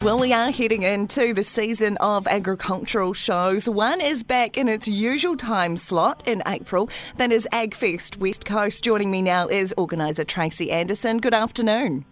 Well, we are heading into the season of agricultural shows. One is back in its usual time slot in April. That is AgFest West Coast. Joining me now is organiser Tracy Anderson. Good afternoon.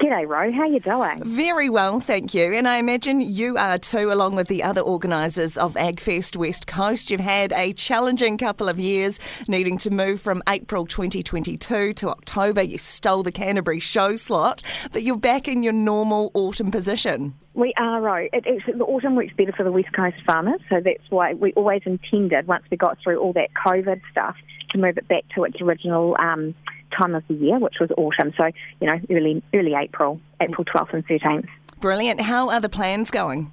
G'day, Ro. How you doing? Very well, thank you. And I imagine you are too, along with the other organisers of AgFest West Coast. You've had a challenging couple of years, needing to move from April 2022 to October. You stole the Canterbury show slot, but you're back in your normal autumn position. We are, Ro. It, actually, the autumn works better for the West Coast farmers, so that's why we always intended, once we got through all that COVID stuff, to move it back to its original um, time of the year, which was autumn. So, you know, early early April, April 12th and 13th. Brilliant. How are the plans going?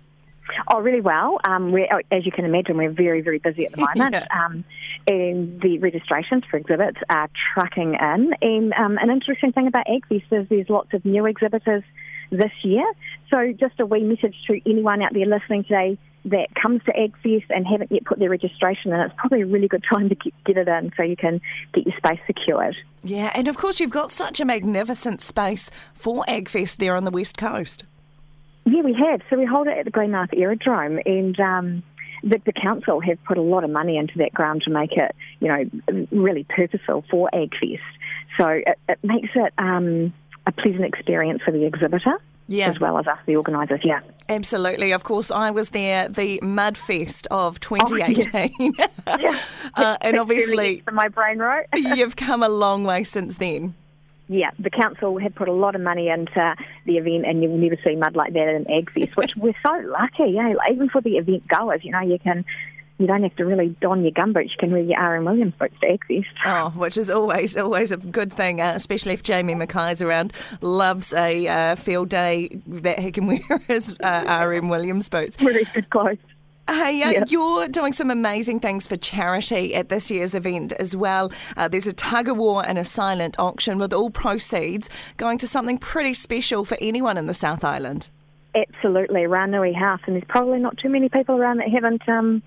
Oh, really well. Um, we're, oh, as you can imagine, we're very, very busy at the moment. Yeah. um, and the registrations for exhibits are trucking in. And um, an interesting thing about AgFest is there's lots of new exhibitors this year. So just a wee message to anyone out there listening today that comes to AgFest and haven't yet put their registration in, it's probably a really good time to get, get it in so you can get your space secured. Yeah, and of course, you've got such a magnificent space for AgFest there on the West Coast. Yeah, we have. So we hold it at the Greymouth Aerodrome, and um, the, the council have put a lot of money into that ground to make it, you know, really purposeful for AgFest. So it, it makes it um, a pleasant experience for the exhibitor. Yeah. As well as us, the organisers, yeah. Absolutely. Of course, I was there the Mudfest of 2018. yeah. uh, and obviously, my brain, right? you've come a long way since then. Yeah, the council had put a lot of money into the event, and you'll never see mud like that in AgFest, which we're so lucky. Yeah, even for the event goers, you know, you can. You don't have to really don your gumboots. You can wear your R.M. Williams boots to AgFest. Oh, which is always always a good thing, uh, especially if Jamie Mackay's around. Loves a uh, field day that he can wear his uh, RM Williams boots. Really good clothes. Hey, uh, Yeah. you're doing some amazing things for charity at this year's event as well. Uh, there's a tug of war and a silent auction with all proceeds going to something pretty special for anyone in the South Island. Absolutely, Ranui House, and there's probably not too many people around that haven't, um,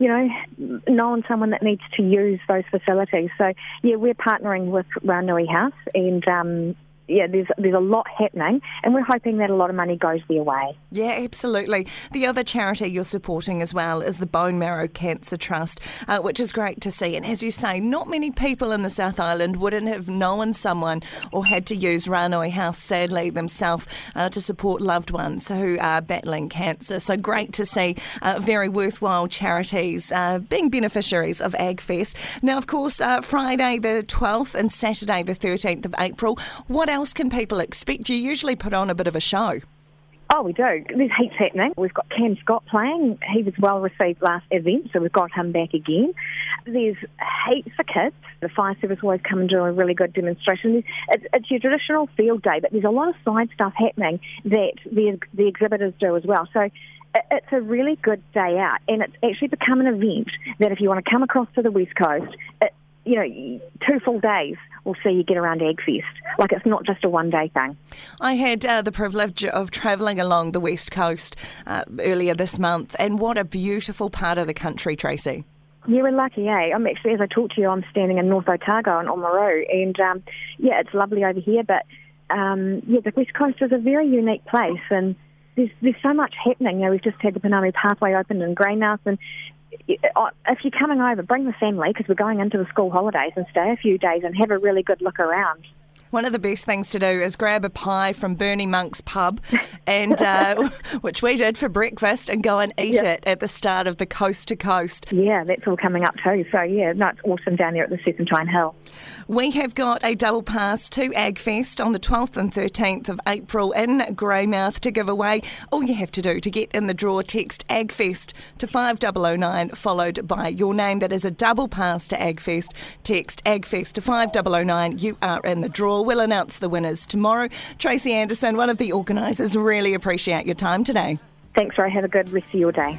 you know, known someone that needs to use those facilities. So yeah, we're partnering with Ranui House, and um, yeah, there's there's a lot happening, and we're hoping that a lot of money goes their way. Yeah, absolutely. The other charity you're supporting as well is the Bone Marrow Cancer Trust, uh, which is great to see. And as you say, not many people in the South Island wouldn't have known someone or had to use Ranui House, sadly, themselves uh, to support loved ones who are battling cancer. So great to see uh, very worthwhile charities uh, being beneficiaries of AgFest. Now, of course, uh, Friday the 12th and Saturday the 13th of April, what else can people expect? You usually put on a bit of a show. Oh, we do. There's heaps happening. We've got Cam Scott playing. He was well received last event, so we've got him back again. There's heaps for kids. The fire service always come and do a really good demonstration. It's, it's your traditional field day, but there's a lot of side stuff happening that the, the exhibitors do as well. So it's a really good day out, and it's actually become an event that if you want to come across to the West Coast, it, you know, two full days will see you get around AgFest. Like it's not just a one day thing. I had uh, the privilege of travelling along the west coast uh, earlier this month, and what a beautiful part of the country, Tracy. You we're lucky, eh? I'm actually, as I talk to you, I'm standing in North Otago and Oamaru, and um, yeah, it's lovely over here. But um, yeah, the West Coast is a very unique place, and there's there's so much happening. You know, we've just had the Pounamu Pathway opened in Greymouth, and if you're coming over, bring the family because we're going into the school holidays and stay a few days and have a really good look around. One of the best things to do is grab a pie from Bernie Monk's pub, and uh, which we did for breakfast, and go and eat Yeah. it at the start of the coast to coast. Yeah, that's all coming up too. So yeah, no, it's awesome down there at the Serpentine Hill. We have got a double pass to AgFest on the 12th and 13th of April in Greymouth to give away. All you have to do to get in the draw, text AgFest to 5009, followed by your name. That is a double pass to AgFest. Text AgFest to 5009. You are in the draw. We'll announce the winners tomorrow. Tracy Anderson, one of the organisers, really appreciate your time today. Thanks, Ray. Have a good rest of your day.